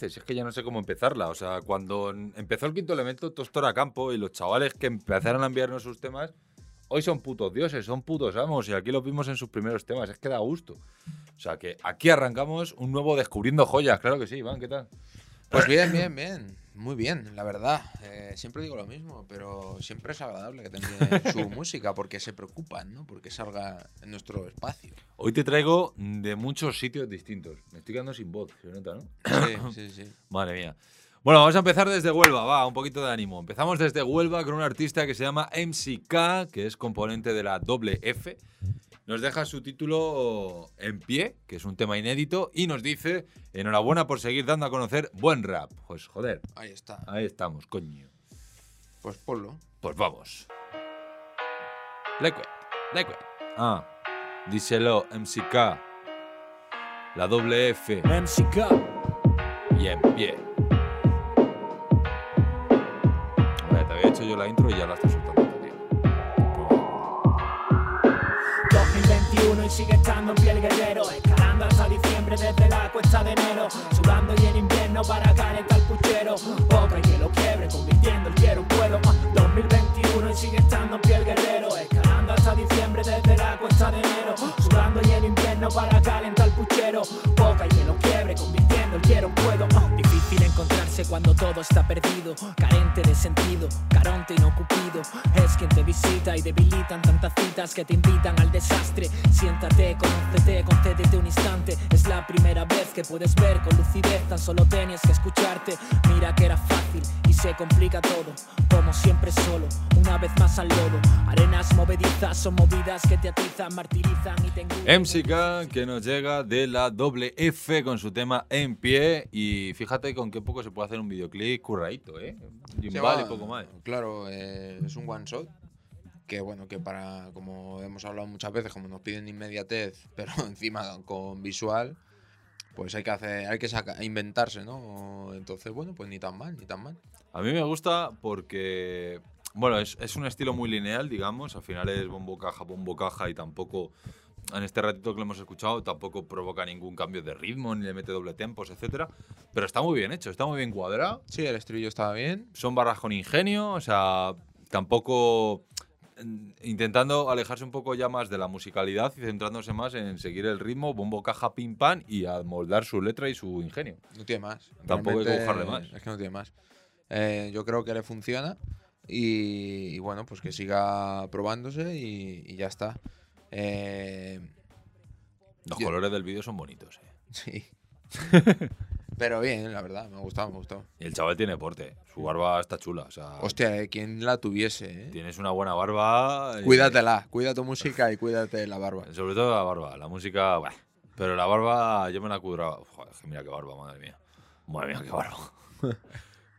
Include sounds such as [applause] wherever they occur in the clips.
veces, es que ya no sé cómo empezarla. O sea, cuando empezó el quinto elemento, era campo y los chavales que empezaron a enviarnos sus temas, hoy son putos dioses, son putos amos y aquí los vimos en sus primeros temas, es que da gusto. O sea, que aquí arrancamos un nuevo Descubriendo Joyas, claro que sí, Iván, ¿qué tal? Pues bien, bien, bien. Muy bien, la verdad. Eh, siempre digo lo mismo, pero siempre es agradable que tengan [laughs] su música porque se preocupan, ¿no? Porque salga en nuestro espacio. Hoy te traigo de muchos sitios distintos. Me estoy quedando sin voz, se nota, ¿no? Sí, sí, sí. [coughs] Madre mía. Bueno, vamos a empezar desde Huelva, va, un poquito de ánimo. Empezamos desde Huelva con un artista que se llama MCK, que es componente de la doble F. Nos deja su título en pie, que es un tema inédito, y nos dice, enhorabuena por seguir dando a conocer buen rap. Pues joder, Ahí está. ahí estamos, coño. Pues ponlo. Pues vamos. Liquid, Liquid. Ah, díselo, MCK. La doble F MCK. y en pie. Vale, te había hecho yo la intro y ya la estás 2021 y sigue estando en pie el guerrero Escalando hasta diciembre desde la cuesta de enero Sudando y en invierno para calentar el puchero Boca y que lo quiebre convirtiendo el quiero en puedo Ah, 2021 y sigue estando en pie el guerrero Escalando hasta diciembre desde la cuesta de enero. Sudando y en invierno para calentar el puchero. Boca y que lo quiebre convirtiendo el quiero puedo Difícil encontrarse cuando todo está perdido. Carente de sentido, caronte y no cupido Es quien te visita y debilitan tantas citas que te invitan al desastre. Siéntate, conócete, concédete un instante. Es la primera vez que puedes ver con lucidez Tan solo tenías que escucharte. Mira que era fácil y se complica todo Como siempre solo, una vez más al lodo Arenas movedizas son movidas que te atizan, martirizan y te. MCK que nos llega de la doble F con su tema en pie. Y fíjate con qué poco se puede hacer un videoclip curradito, ¿eh? Y va- poco más. Claro, eh, es un one shot. Que bueno, que para, como hemos hablado muchas veces, como nos piden inmediatez, [laughs] pero encima con visual, pues hay que hacer, hay que saca- inventarse, ¿no? Entonces, bueno, pues ni tan mal, ni tan mal. A mí me gusta porque, bueno, es, es un estilo muy lineal, digamos. Al final es bombo caja, bombo caja y tampoco, en este ratito que lo hemos escuchado, tampoco provoca ningún cambio de ritmo, ni le mete doble tempos, etcétera. Pero está muy bien hecho, está muy bien cuadrado. Sí, el estribillo estaba bien. Son barras con ingenio, o sea, tampoco mm, intentando alejarse un poco ya más de la musicalidad y centrándose más en seguir el ritmo, bombo caja, pim pam y a moldar su letra y su ingenio. No tiene más. Tampoco hay que buscarle más. Es que no tiene más. Eh, yo creo que le funciona y, y bueno, pues que siga probándose y, y ya está. Eh, Los Yo- colores del vídeo son bonitos. eh. [laughs] sí. Pero bien, la verdad, me ha gustado, me ha gustado. Y el chaval tiene porte, su barba está chula, o sea, Hostia, eh, quien la tuviese, eh. tienes una buena barba. eh, Cuídatela, cuida tu música y cuídate la barba. [laughs] Sobre todo la barba, la música, bah, pero la barba yo me la. Joder, que mira qué barba, madre mía. Madre mía, qué barba. [laughs]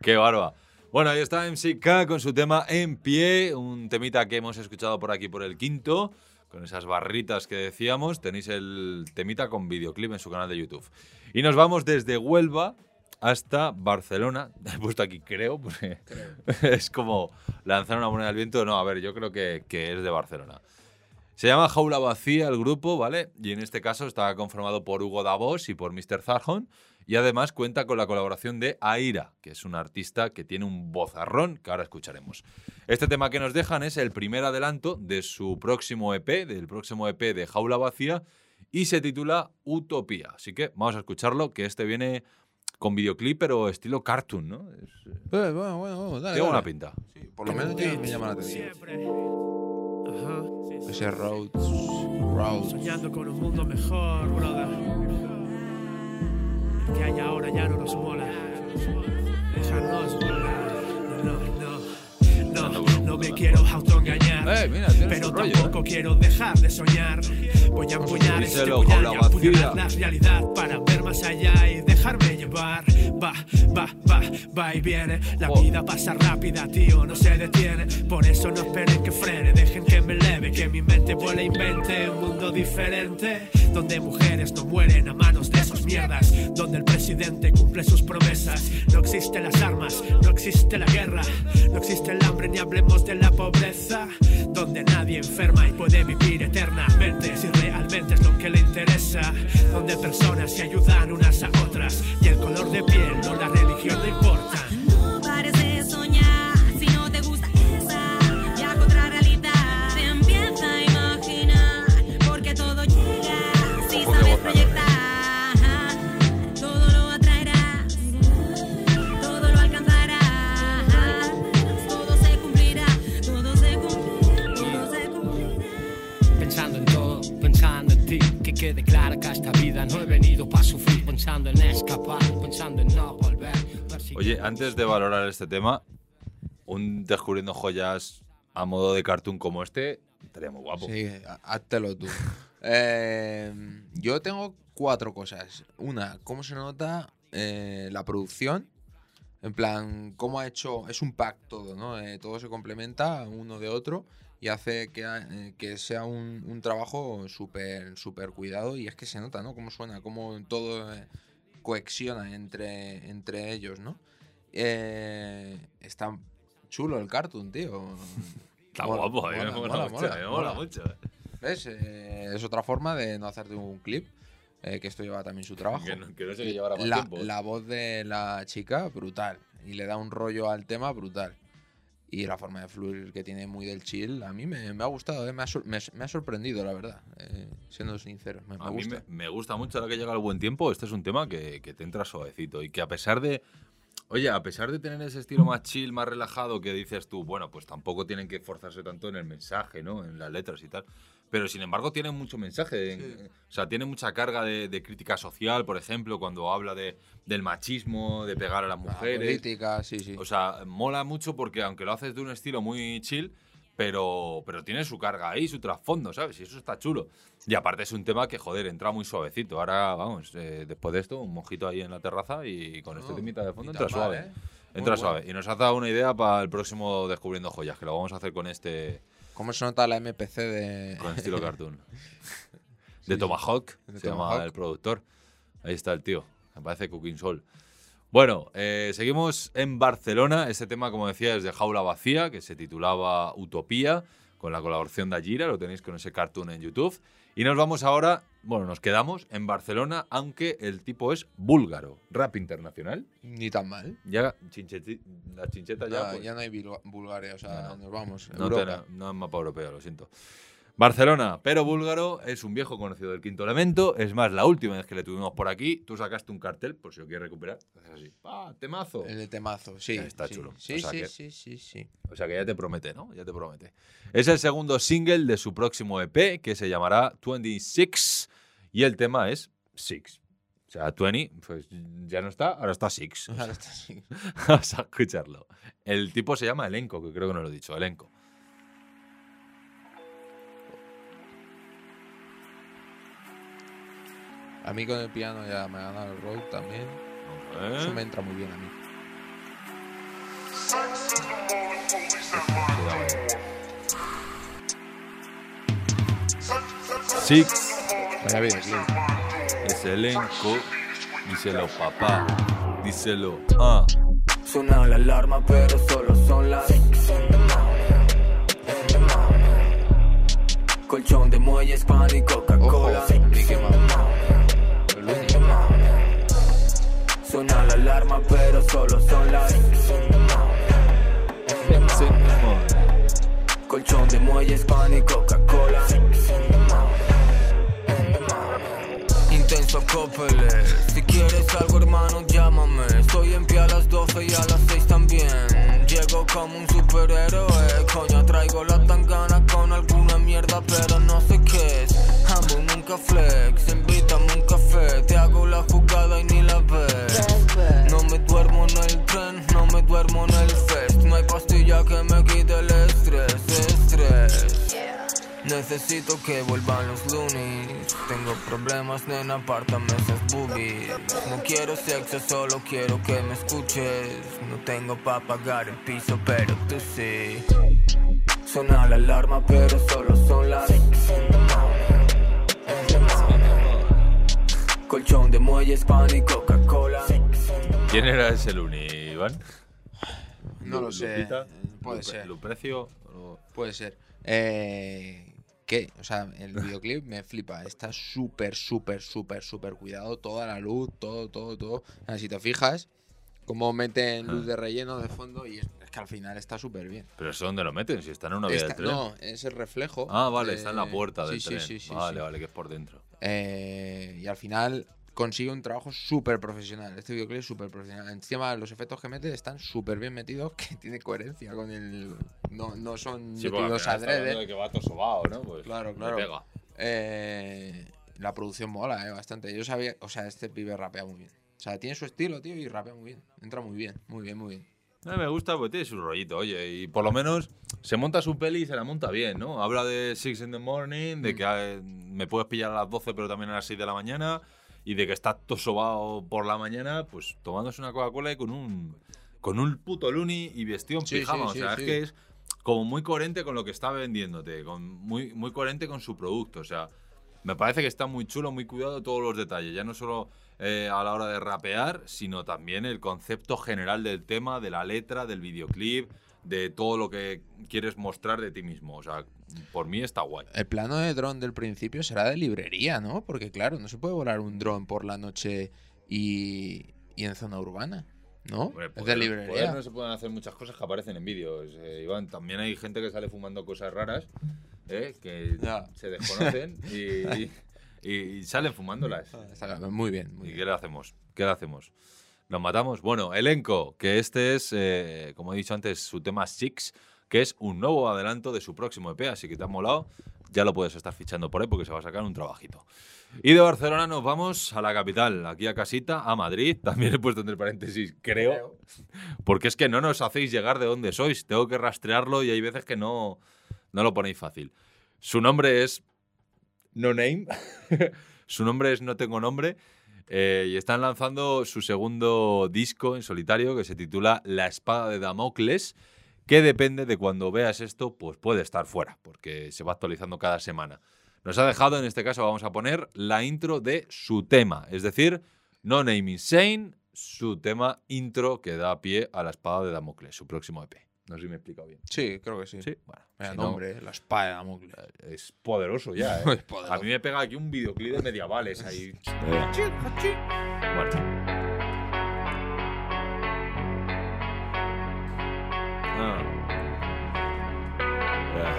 qué barba. Bueno, ahí está MCK con su tema En Pie, un temita que hemos escuchado por aquí por el quinto, con esas barritas que decíamos. Tenéis el temita con videoclip en su canal de YouTube. Y nos vamos desde Huelva hasta Barcelona. [laughs] He puesto aquí creo, porque [laughs] es como lanzar una moneda al viento. No, a ver, yo creo que, que es de Barcelona. Se llama Jaula Vacía el grupo, ¿vale? Y en este caso está conformado por Hugo Davos y por Mr. Zarjon. Y además cuenta con la colaboración de Aira, que es un artista que tiene un vozarrón que ahora escucharemos. Este tema que nos dejan es el primer adelanto de su próximo EP, del próximo EP de Jaula Vacía, y se titula Utopía. Así que vamos a escucharlo, que este viene con videoclip, pero estilo cartoon, ¿no? Es, eh, Bueno, bueno, bueno, dale. tiene buena pinta. Sí, por lo menos me llama la atención. Siempre. Ajá. Ese. Roads. Soñando con un mundo mejor, brother. Allá y ahora ya no nos mola. Dejarnos volar. No, no, no, no me quiero autoengañar. Eh, mira, Pero rollo, tampoco eh. quiero dejar de soñar. Voy a empuñar este puñal y vacía. la realidad para ver más allá y dejarme llevar. Va, va, va, va y viene. La Oh. vida pasa rápida, tío, no se detiene. Por eso no esperen que frene, dejen que me eleve, que mi mente vuela e invente un mundo diferente. Donde mujeres no mueren a manos de esos mierdas. Donde el presidente cumple sus promesas. No existen las armas, no existe la guerra. No existe el hambre ni hablemos de la pobreza. Donde nadie enferma y puede vivir eternamente. Si realmente es lo que le interesa. Donde personas se ayudan unas a otras. Y el color de piel, no la religión no importa. No pares de soñar si no te gusta esa. Viaja a otra realidad. Te empieza a imaginar porque todo llega si sabes proyectar. Todo lo atraerás, todo lo alcanzarás. Todo se cumplirá, todo se cumplirá, todo se cumplirá. Pensando en todo, pensando en ti, que quede clara que a esta vida no he venido para sufrir, pensando en escapar, pensando en no volver. persiguiendo Oye, antes de valorar este tema, un descubriendo joyas a modo de cartoon como este, estaría muy guapo. Sí, há- háztelo tú. [laughs] Eh, yo tengo cuatro cosas. Una, cómo se nota eh, la producción. En plan, cómo ha hecho. Es un pack todo, ¿no? Eh, todo se complementa uno de otro y hace que, eh, sea un, un trabajo súper súper cuidado. Y es que se nota, ¿no? Cómo suena, cómo todo eh, coexiona entre, entre ellos, ¿no? Eh, está chulo el cartoon, tío. [laughs] Está Mola, guapo, a mí me mola, mola, mucho, mola, mucho. ¿Ves? Eh, es otra forma de no hacerte un clip. eh, que esto lleva también su trabajo. Que no, que no sé que llevará más la, tiempo. ¿eh? la voz de la chica, brutal. Y le da un rollo al tema brutal. Y la forma de fluir que tiene muy del chill, a mí me, me ha gustado, eh, me, ha me- me ha sorprendido, la verdad. eh, siendo sincero, me, A mí gusta. me, gusta mucho ahora que llega el buen tiempo. Este es un tema que, que te entra suavecito y que a pesar de. Oye, a pesar de tener ese estilo más chill, más relajado, que dices tú, bueno, pues tampoco tienen que esforzarse tanto en el mensaje, ¿no? En las letras y tal. Pero sin embargo, tienen mucho mensaje. en- o sea, tiene mucha carga de, de crítica social, por ejemplo, cuando habla de, del machismo, de pegar a las La mujeres. política, sí, sí. O sea, mola mucho porque aunque lo haces de un estilo muy chill, pero, pero tiene su carga ahí, su trasfondo, ¿sabes? Y eso está chulo. Y aparte es un tema que, joder, entra muy suavecito. Ahora, vamos, eh, después de esto, un mojito ahí en la terraza y con este temita de fondo entra mal, suave. ¿eh? Entra bueno. suave. Y nos ha dado una idea para el próximo Descubriendo Joyas, que lo vamos a hacer con este, ¿Cómo se nota la MPC de. con estilo cartoon. [laughs] Sí, De sí. Tomahawk, De se llama Tomahawk. el productor. Ahí está el tío. Me parece Cooking Soul. Bueno, eh, seguimos en Barcelona. Este tema, como decía, es de Jaula Vacía, que se titulaba Utopía, con la colaboración de Ajira. Lo tenéis con ese cartoon en YouTube. Y nos vamos ahora, bueno, nos quedamos en Barcelona, aunque el tipo es búlgaro. Rap internacional. Ni tan mal. Ya, chincheti- la chincheta ya. Ya, pues, ya no hay Bilba- Bulgaria, o sea, No. nos vamos. no, Europa. te- no es mapa europeo, lo siento. Barcelona, pero búlgaro, es un viejo conocido del quinto elemento. Es más, la última vez que le tuvimos por aquí, tú sacaste un cartel, por si lo quieres recuperar. Haces así, ¡pa! ¡Temazo! El de temazo, sí. Está sí. chulo. Sí, O sea sí, que- sí, sí, sí. O sea que ya te promete, ¿no? Ya te promete. Es el segundo single de su próximo EP, que se llamará 26, y el tema es Six. O sea, 20, pues ya no está, ahora está Six. Ahora está así. [laughs] Vamos a escucharlo. El tipo se llama Elenco, que creo que no lo he dicho, Elenco. A mí con el piano ya me ha ganado el road también. ¿Eh? Eso me entra muy bien a mí. Six Vaya videoclip. es elenco. Díselo, papá. Díselo, ah. Suena la alarma, pero solo son las Colchón de muelles, pan y Coca-Cola. Ojo, Alarma, pero solo son las Colchón de muelles, pan y Coca-Cola. Si quieres algo, hermano, llámame. Estoy en pie a las 12 y a las 6 también. Llego como un superhéroe, coño. Traigo la tangana con alguna mierda, pero no sé qué es. Nunca flex, invítame un café. Te hago la jugada y ni la ves. No me duermo en el tren, no me duermo en el fest. No hay pastilla que me quite el estrés, estrés. Necesito que vuelvan los loonies. Tengo problemas, nena, apártame esas boobies. No quiero sexo, solo quiero que me escuches. No tengo pa' pagar el piso, pero tú sí. Suena la alarma, pero solo son las. Colchón de muelles, pan y Coca-Cola. ¿Quién era ese Luni, Iván? No lo sé. Lupita, Puede Lupe- ser. Luprecio. o- Puede ser. Eh, ¿Qué? O sea, el videoclip me flipa. Está súper, súper, súper, súper cuidado. Toda la luz, todo, todo, todo. O sea, si te fijas, cómo meten luz de relleno de fondo y es, es que al final está súper bien. Pero eso dónde lo meten, si está en una vía Está- del tren. no, es el reflejo. Ah, vale, de- está en la puerta del sí, tren. Sí, sí, sí. vale, sí. vale, que es por dentro. Eh, y al final consigue un trabajo súper profesional. Este videoclip es súper profesional. Encima los efectos que mete están súper bien metidos, que [laughs] tiene coherencia con el... No, no son Sí, metidos adrede. de que va todo sobao, ¿no? Pues Claro, claro. pega. Eh, la producción mola, eh, bastante. Yo sabía, o sea, este pibe rapea muy bien. O sea, tiene su estilo, tío, y rapea muy bien. Entra muy bien, muy bien, muy bien. A mí me gusta porque tiene su rollito, oye, y por lo menos se monta su peli y se la monta bien, ¿no? Habla de Six in the Morning, Mm. de que eh, me puedes pillar a las 12 pero también a las 6 de la mañana, y de que está todo sobao por la mañana, pues tomándose una Coca-Cola y con un, con un puto loony y vestido en Sí, pijama. sí, o sea, sí, es que es como muy coherente con lo que está vendiéndote, con, muy, muy coherente con su producto, o sea... Me parece que está muy chulo, muy cuidado todos los detalles, ya no solo eh, a la hora de rapear, sino también el concepto general del tema, de la letra, del videoclip, de todo lo que quieres mostrar de ti mismo. O sea, por mí está guay. El plano de dron del principio será de librería, ¿no? Porque claro, no se puede volar un dron por la noche y, y en zona urbana, ¿no? Hombre, es poder- de poder librería. no se pueden hacer muchas cosas que aparecen en vídeos, eh, Iván. También hay gente que sale fumando cosas raras, eh, que Ya. se desconocen [laughs] y, y- y salen fumándolas. Muy bien, muy ¿Y bien. qué le hacemos? ¿Qué le hacemos? ¿Nos matamos? Bueno, elenco, que este es, eh, como he dicho antes, su tema Six, que es un nuevo adelanto de su próximo EP, así que te ha molado, ya lo puedes estar fichando por ahí porque se va a sacar un trabajito. Y de Barcelona nos vamos a la capital, aquí a casita, a Madrid. [laughs] También he puesto entre paréntesis, creo, porque es que no nos hacéis llegar de dónde sois. Tengo que rastrearlo y hay veces que no, no lo ponéis fácil. Su nombre es No Name. [laughs] Su nombre es No Tengo Nombre. Eh, y están lanzando su segundo disco en solitario que se titula La Espada de Damocles, que depende de cuando veas esto, pues puede estar fuera, porque se va actualizando cada semana. Nos ha dejado, en este caso vamos a poner la intro de su tema, es decir, No Name Insane, su tema intro que da pie a La Espada de Damocles, su próximo EP. No sé si me he explicado bien. Sí, creo que sí. Sí, bueno. Vaya si no, nombre, eh, la espada de Damocles. es poderoso ya, [laughs] Es ¿eh? poderoso. A mí me pega aquí un videoclip de medievales ahí. [laughs] Bueno.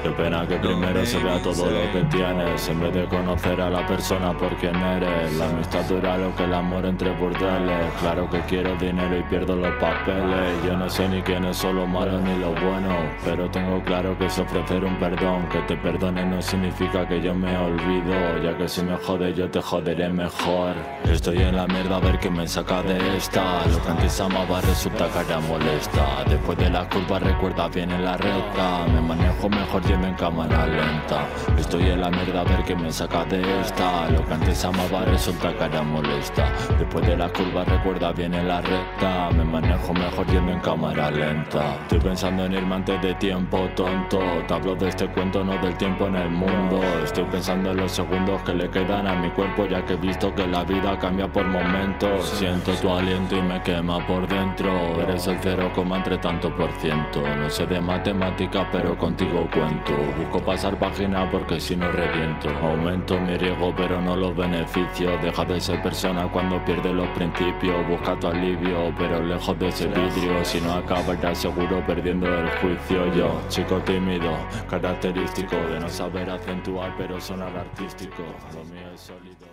Qué pena que primero se vea todo lo que tienes En vez de conocer a la persona por quien eres. La amistad dura lo que el amor entre burdeles Claro que quiero dinero y pierdo los papeles. Yo no sé ni quién es solo malo ni lo bueno Pero tengo claro que es ofrecer un perdón. Que te perdone no significa que yo me olvido Ya que si me jode yo te joderé mejor. Estoy en la mierda a ver qué me saca de esta. Lo que antes amaba resulta que ahora molesta. Después de la curva recuerda bien en la recta. Me manejo mejor en cámara lenta. Estoy en la mierda a ver qué me saca de esta. Lo que antes amaba resulta que ahora molesta. Después de la curva recuerda bien en la recta. Me manejo mejor yendo en cámara lenta. Estoy pensando en irme antes de tiempo tonto. Te hablo de este cuento no del tiempo en el mundo. Estoy pensando en los segundos que le quedan a mi cuerpo Ya que he visto que la vida cambia por momentos. Siento tu aliento y me quema por dentro. Eres el cero coma entre tanto por ciento. No sé de matemáticas pero contigo cuento Busco pasar página porque si no reviento Aumento mi riesgo pero no los beneficios Deja de ser persona cuando pierde los principios Busca tu alivio pero lejos de ese vidrio Si no acabarás seguro perdiendo el juicio Yo, chico tímido, característico De no saber acentuar pero sonar artístico Lo mío es sólido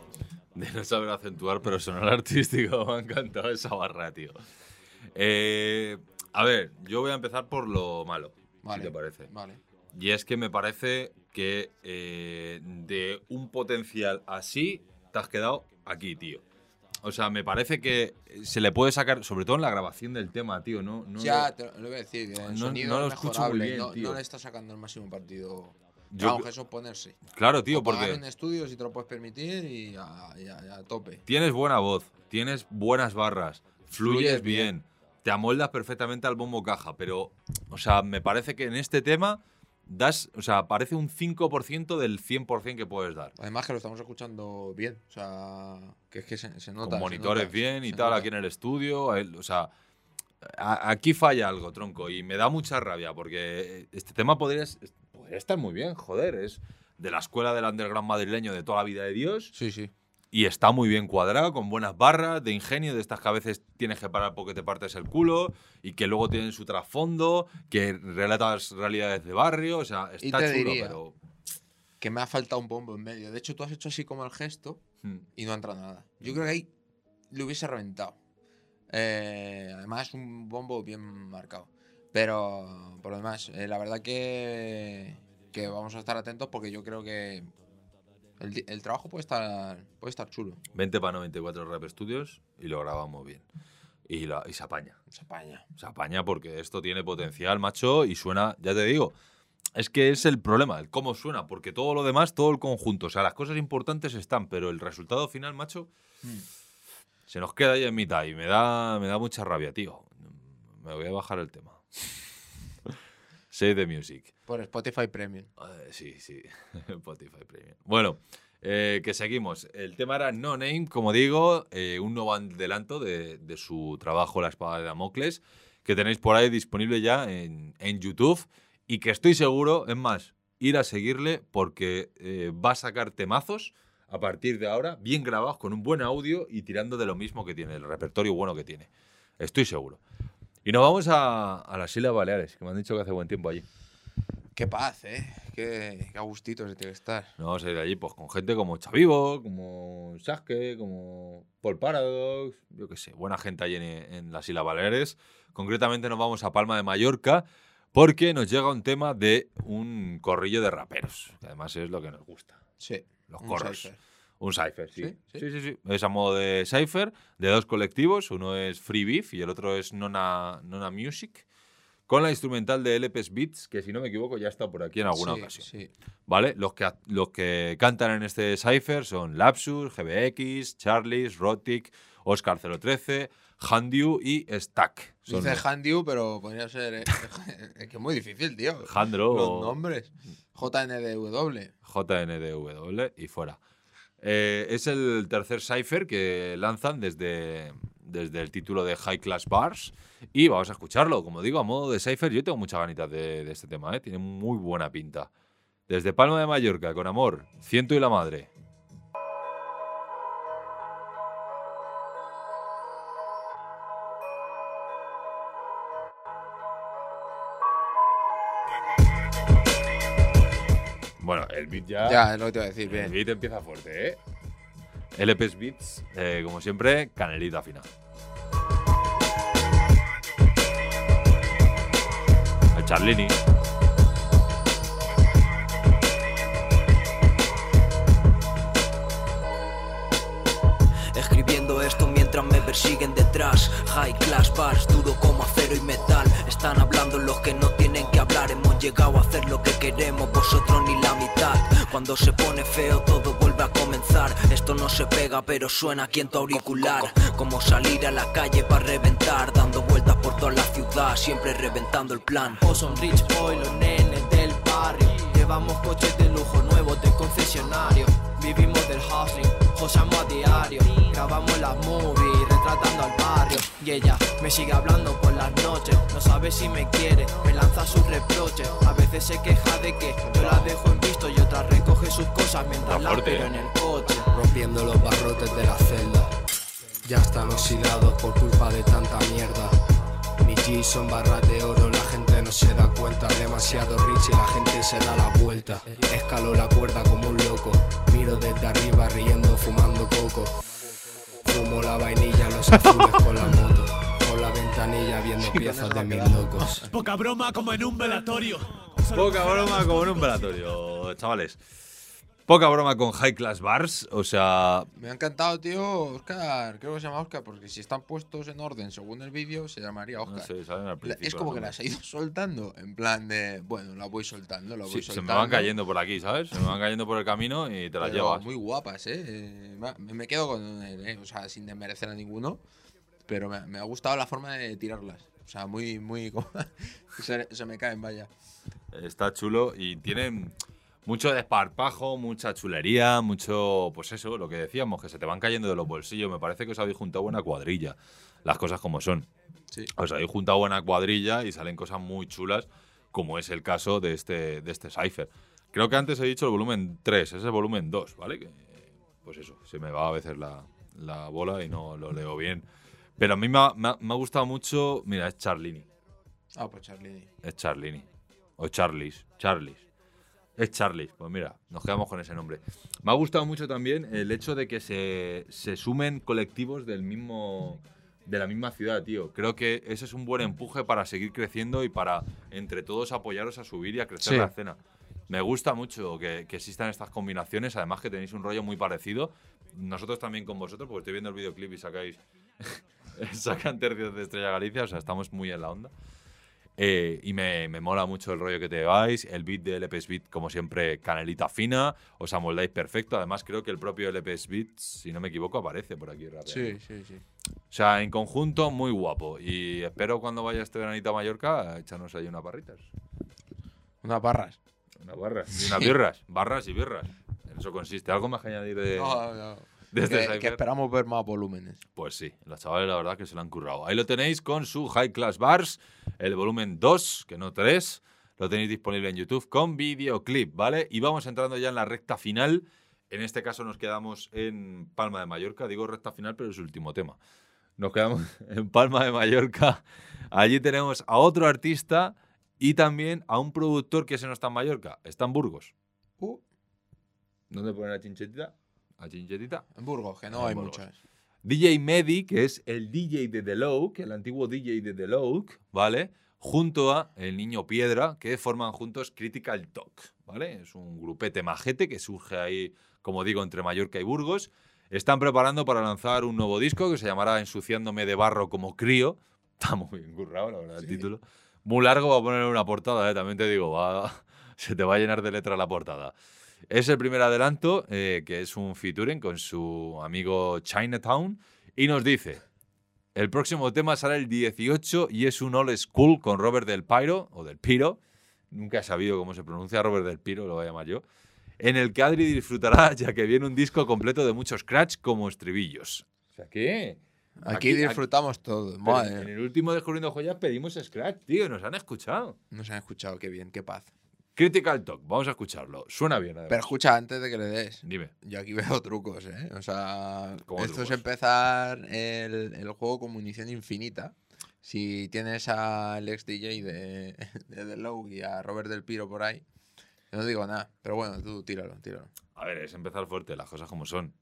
De no saber acentuar, pero sonar artístico. [laughs] Me ha encantado esa barra, tío. Eh, a ver, yo voy a empezar por lo malo, Vale. si te parece. Vale. Y es que me parece que eh, de un potencial así te has quedado aquí, tío. O sea, me parece que se le puede sacar, sobre todo en la grabación del tema, tío. No, no ya, lo- te lo voy a decir. El no- sonido no lo es escucho muy bien, no, tío. no le está sacando el máximo partido yo, Claro, eso ponerse. claro, tío, O porque en estudios si te lo puedes permitir y a, y a- y a tope. tienes buena voz, tienes buenas barras, fluyes Fluyes bien, bien. te amoldas perfectamente al bombo caja, pero, o sea, me parece que en este tema das, o sea, parece un 5% del 100% que puedes dar. Además que lo estamos escuchando bien. O sea, que es que se, se nota. Con se monitores nota, bien y se tal, nota. aquí en el estudio, o sea, a- aquí falla algo, tronco, y me da mucha rabia porque este tema podría, podría estar muy bien, joder, es de la escuela del underground madrileño de toda la vida de Dios. Sí, sí. Y está muy bien cuadrado, con buenas barras de ingenio, de estas que a veces tienes que parar porque te partes el culo, y que luego tienen su trasfondo, que relatas realidades de barrio, o sea, está chulo, pero... Que me ha faltado un bombo en medio. De hecho, tú has hecho así como el gesto hmm, y no ha entrado nada. Yo creo que ahí le hubiese reventado. Eh, además, un bombo bien marcado. Pero por lo demás, eh, la verdad que, que vamos a estar atentos porque yo creo que el, trabajo puede estar, puede estar chulo. 20 para 94 Rap Studios y lo grabamos bien. Y, la- y se apaña. Se apaña. Se apaña porque esto tiene potencial, macho, y suena, ya te digo, es que es el problema, el cómo suena, porque todo lo demás, todo el conjunto, o sea, las cosas importantes están, pero el resultado final, macho, se nos queda ahí en mitad y me da, me da mucha rabia, tío. Me voy a bajar el tema. Save the music. Por Spotify Premium. Eh, sí, sí, [laughs] Spotify Premium. Bueno, eh, que seguimos. El tema era No Name, como digo, eh, un nuevo adelanto de, de su trabajo La Espada de Damocles, que tenéis por ahí disponible ya en, en YouTube y que estoy seguro, es más, ir a seguirle porque eh, va a sacar temazos a partir de ahora, bien grabados, con un buen audio y tirando de lo mismo que tiene, el repertorio bueno que tiene. Estoy seguro. Y nos vamos a, a las Islas Baleares, que me han dicho que hace buen tiempo allí. Qué paz, ¿eh? Qué, qué a gustito se tiene que estar. Nos vamos a ir allí pues, con gente como Chavivo, como Sasuke, como Paul Paradox, yo qué sé, buena gente allí en, en las Islas Baleares. Concretamente nos vamos a Palma de Mallorca porque nos llega un tema de un corrillo de raperos, que además es lo que nos gusta, Sí. los corros. Un cypher, sí. ¿Sí? Sí, ¿Sí? sí. Es a modo de cypher de dos colectivos. Uno es Free Beef y el otro es Nona, Nona Music. Con la instrumental de LPS Beats, que si no me equivoco ya está por aquí en alguna ocasión. ¿Vale? Los que, los que cantan en este cypher son Lapsus, GBX, Charlies, Rotic, Oscar 013, Handiu y Stack. Son Dice los- Handiu, pero podría ser. eh, [laughs] es que es muy difícil, tío. Los nombres. JNDW. JNDW y fuera. Eh, es el tercer cipher que lanzan desde, desde el título de High Class Bars y vamos a escucharlo. Como digo, a modo de cipher, yo tengo muchas ganitas de, este tema, ¿eh? tiene muy buena pinta. Desde Palma de Mallorca, con amor, ciento y la madre. Bueno, el beat ya. Ya, es lo que te iba a decir, El beat empieza fuerte, ¿eh? LPS Beats, eh, como siempre, canelita fina. El Charlini. Persiguen detrás. High class bars, duro como acero y metal. Están hablando los que no tienen que hablar. Hemos llegado a hacer lo que queremos, vosotros ni la mitad. Cuando se pone feo todo vuelve a comenzar. Esto no se pega pero suena aquí en tu auricular. Como salir a la calle para reventar Dando vueltas por toda la ciudad, siempre reventando el plan. O son rich boy, los nenes del barrio. Llevamos coches de lujo nuevos del concesionario. Vivimos del hustling, josamos a diario. Grabamos las movies, retratando al barrio. Y ella me sigue hablando por las noches. No sabe si me quiere, me lanza sus reproches. A veces se queja de que yo la dejo en visto y otra recoge sus cosas mientras la fuerte, espero en el coche. rompiendo los barrotes de la celda. Ya están oxidados por culpa de tanta mierda. Mi G son barras de oro, la no se da cuenta. Demasiado rich y la gente se da la vuelta. Escalo la cuerda como un loco. Miro desde arriba riendo, fumando coco. Fumo la vainilla, los azules con la moto. Con la ventanilla viendo piezas de mis locos. Poca broma como en un velatorio. Poca broma como en un velatorio, chavales. Poca broma con High Class Bars, o sea, Me ha encantado, tío, Oscar. Creo que se llama Oscar, porque si están puestos en orden según el vídeo, se llamaría Oscar. no sé, salen al principio. es como que las ha ido soltando, en plan de, bueno, la voy soltando, la voy Sí, se soltando. me van cayendo por aquí, ¿sabes? Se me van cayendo por el camino y te las Pero llevas. Muy guapas, ¿eh? Me quedo con él, ¿eh? O sea, sin desmerecer a ninguno. Pero me, me ha gustado la forma de tirarlas. O sea, muy, muy. [laughs] se me caen, vaya. Está chulo y tienen mucho desparpajo, mucha chulería, mucho, pues eso, lo que decíamos, que se te van cayendo de los bolsillos. Me parece que os habéis juntado buena cuadrilla, las cosas como son. Sí. Os habéis juntado buena cuadrilla y salen cosas muy chulas, como es el caso de este, de este Cypher. Creo que antes he dicho el volumen 3, es el volumen 2, ¿vale? Que, pues eso, se me va a veces la, la bola y no lo leo bien. Pero a mí me ha, me ha- me ha gustado mucho, mira, es Charlini. Ah, pues Charlie. Es Charlini. O Charlis. Charlis. Es Charlis. Pues mira, nos quedamos con ese nombre. Me ha gustado mucho también el hecho de que se, se sumen colectivos del mismo. De la misma ciudad, tío. Creo que ese es un buen empuje para seguir creciendo y para entre todos apoyaros a subir y a crecer Sí. la escena. Me gusta mucho que, que existan estas combinaciones, además que tenéis un rollo muy parecido. Nosotros también con vosotros, porque estoy viendo el videoclip y sacáis. [laughs] sacan tercios de Estrella Galicia, o sea, estamos muy en la onda. Eh, y me, me mola mucho el rollo que te vais. El beat de LPS Beat, como siempre, canelita fina. Os amoldáis perfecto. Además, creo que el propio LPS Beat, si no me equivoco, aparece por aquí. rapeando. Sí, sí, sí. O sea, en conjunto, muy guapo. Y espero cuando vaya este veranito a Mallorca, echarnos ahí unas barritas. Unas barras. Unas barras. Y unas birras. Barras y birras. En eso consiste. ¿Algo más que añadir de, No, no. [laughs] que, esperamos ver más volúmenes. Pues sí, los chavales la verdad que se lo han currado. Ahí lo tenéis con su High Class Bars, el volumen 2, que no 3. Lo tenéis disponible en YouTube con videoclip, ¿vale? Y vamos entrando ya en la recta final. En este caso nos quedamos en Palma de Mallorca. Digo recta final, pero es el último tema. Nos quedamos [laughs] en Palma de Mallorca. Allí tenemos a otro artista y también a un productor que ese no está en Mallorca, está en Burgos. Uh, ¿Dónde ponen la chinchetita? A en Burgos, que no En hay Burgos. muchas. DJ Medi, que es el DJ de The Loke, el antiguo DJ de The Loke, ¿vale? Junto a el niño Piedra, que forman juntos Critical Talk, ¿vale? Es un grupete majete que surge ahí, como digo, entre Mallorca y Burgos. Están preparando para lanzar un nuevo disco que se llamará Ensuciándome de barro como crío. [laughs] Está muy bien currado, la verdad, el título. Muy largo va a poner una portada, ¿eh? también te digo, va, [laughs] se te va a llenar de letra la portada. Es el primer adelanto, eh, que es un featuring con su amigo Chinatown, y nos dice, el próximo tema será el 18 y es un All School con Robert Del Piro, o Del Piro, nunca he sabido cómo se pronuncia Robert Del Piro, lo voy a llamar yo, en el que Adri disfrutará [laughs] ya que viene un disco completo de muchos scratch como estribillos. O sea, ¿qué? Aquí, disfrutamos todo. Pero Madre. en el último Descubriendo Joyas pedimos scratch, tío, nos han escuchado. Nos han escuchado, qué bien, qué paz. Critical Talk, vamos a escucharlo. Suena bien, además. Pero escucha, antes de que le des. Dime. Yo aquí veo trucos, ¿eh? O sea, ¿Cómo esto trucos? es empezar el, el juego con munición infinita. Si tienes al ex DJ de, [laughs] de The Low y a Robert Del Piro por ahí, yo no digo nada. Pero bueno, tú tíralo, tíralo. A ver, es empezar fuerte, las cosas como son.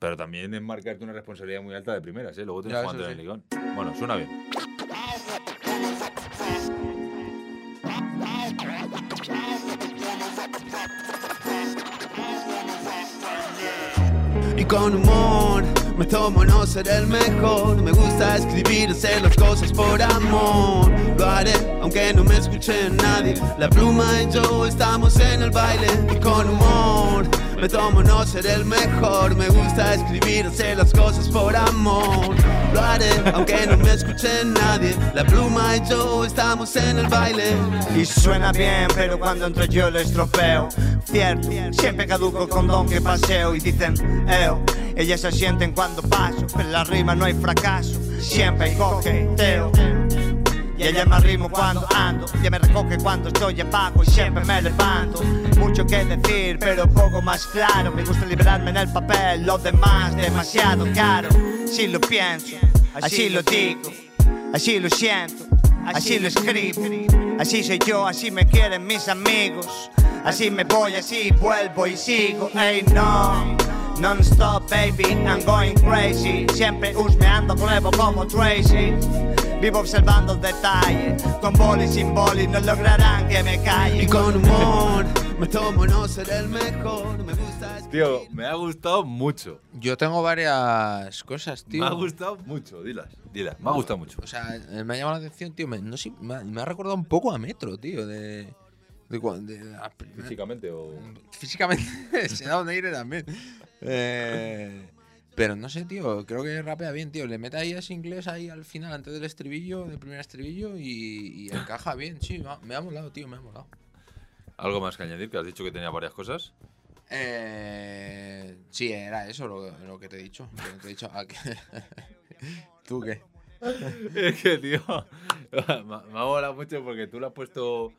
Pero también es marcarte una responsabilidad muy alta de primeras, ¿eh? Luego tienes eso en el sí. ligón. Bueno, suena bien. Y con humor me tomo no ser el mejor. Me gusta escribir, hacer las cosas por amor. Lo haré aunque no me escuche nadie. La pluma y yo estamos en el baile y con humor me tomo no ser el mejor. Me gusta escribir, hacer las cosas por amor. Aunque no me escuche nadie. La pluma y yo estamos en el baile. Y suena bien, pero cuando entro yo lo estropeo. Cierto, siempre caduco el condón que paseo y dicen, eo. Ellas se sienten cuando paso, pero en la rima no hay fracaso. Siempre hay coqueteo. Y ella me arrimo cuando ando, ya me recoge cuando estoy abajo y siempre me levanto. Mucho que decir, pero poco más claro. Me gusta liberarme en el papel, lo demás demasiado caro. Si lo pienso, así lo digo, así lo siento, así lo escribo. Así soy yo, así me quieren mis amigos. Así me voy, así vuelvo y sigo. Ey, no. Non-stop, baby, I'm going crazy. Siempre husmeando nuevo como Tracy. Vivo observando detalles. Con boli, sin boli, no lograrán que me calle. Y con humor me tomo no ser el mejor. Tío, me ha gustado mucho. Yo tengo varias cosas, tío. Me ha gustado mucho, dilas, dilas. Me ha gustado mucho. O sea, eh, me ha llamado la atención, tío. Me, no sé, me, ha, me ha recordado un poco a Metro, tío. De. Físicamente o. Físicamente se da un aire también. Eh, pero no sé, tío. Creo que rapea bien, tío. Le mete ahí ese inglés ahí al final, antes del estribillo, del primer estribillo, y, y encaja bien. Sí, me ha, me ha molado, tío. Me ha molado. ¿Algo más que añadir? Que has dicho que tenía varias cosas. Eh, sí, era eso lo, lo que te he dicho. Lo que te he dicho. Ah, que- [laughs] ¿Tú qué? [laughs] es que, tío, [laughs] me, ha molado mucho porque tú lo has puesto.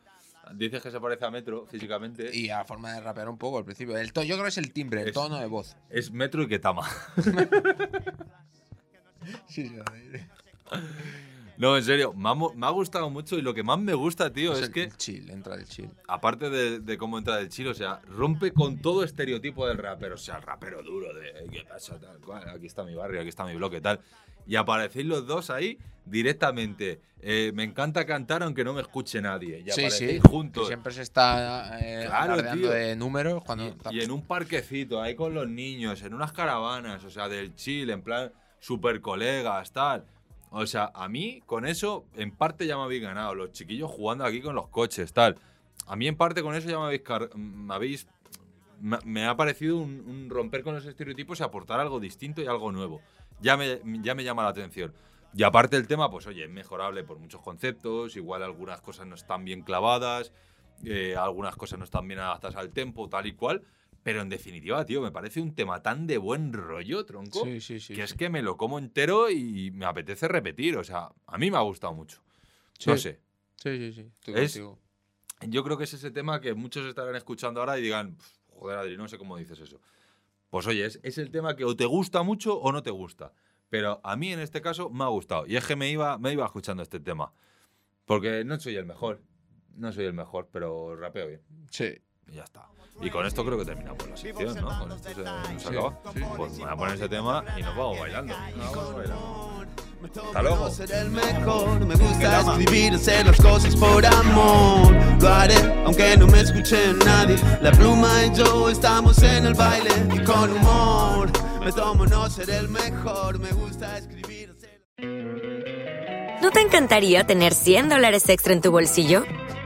Dices que se parece a Metro físicamente. Y a la forma de rapear un poco al principio. El yo creo que es el timbre, el Es- tono de voz. Es Metro y Ketama. Sí, sí, No, en serio, me ha, mo- me ha gustado mucho y lo que más me gusta, tío, es, el- que. el chill, entra el chill. Aparte de, de cómo entra el chilo, o sea, rompe con todo estereotipo del rapero. O sea, el rapero duro de "Eh, ¿qué pasa? Tal cual, aquí está mi barrio, aquí está mi bloque, tal. Y aparecéis los dos ahí directamente. Eh, me encanta cantar aunque no me escuche nadie. Y sí, sí. juntos. siempre se está eh, Claro, tío. de números cuando. Y en un parquecito, ahí con los niños, en unas caravanas, o sea, del chill, en plan super colegas, tal. O sea, a mí con eso, en parte ya me habéis ganado. Los chiquillos jugando aquí con los coches, tal. A mí en parte con eso ya me habéis... car- me, habéis me, ha parecido un, un romper con los estereotipos y aportar algo distinto y algo nuevo. Ya me, ya me llama la atención. Y aparte el tema, pues oye, es mejorable por muchos conceptos, igual algunas cosas no están bien clavadas, eh, algunas cosas no están bien adaptadas al tempo, tal y cual. Pero en definitiva, tío, me parece un tema tan de buen rollo, tronco, Sí, sí, sí, que es que me lo como entero y me apetece repetir. O sea, a mí me ha gustado mucho. No sé. Sí, sí, sí. estoy Es-. Yo creo que es ese tema que muchos estarán escuchando ahora y digan, "Pf, joder, Adri, no sé cómo dices eso. Pues oye, es, es el tema que o te gusta mucho o no te gusta. Pero a mí en este caso me ha gustado. Y es que me iba, me iba escuchando este tema. Porque no soy el mejor. No soy el mejor, pero rapeo bien. Sí. Y ya está. Y con esto creo que terminamos la sección, ¿no? Con esto se, se Sí, acaba. sí. Pues me voy a poner ese tema y nos vamos bailando. Nos vamos bailando. Hasta luego. ser el mejor. Me gusta escribir, hacer las cosas por amor. Lo haré, aunque no me escuche nadie. La pluma y yo estamos en el baile y con humor. Me tomo no ser el mejor. Me gusta escribir. ¿No te encantaría tener 100 dólares extra en tu bolsillo?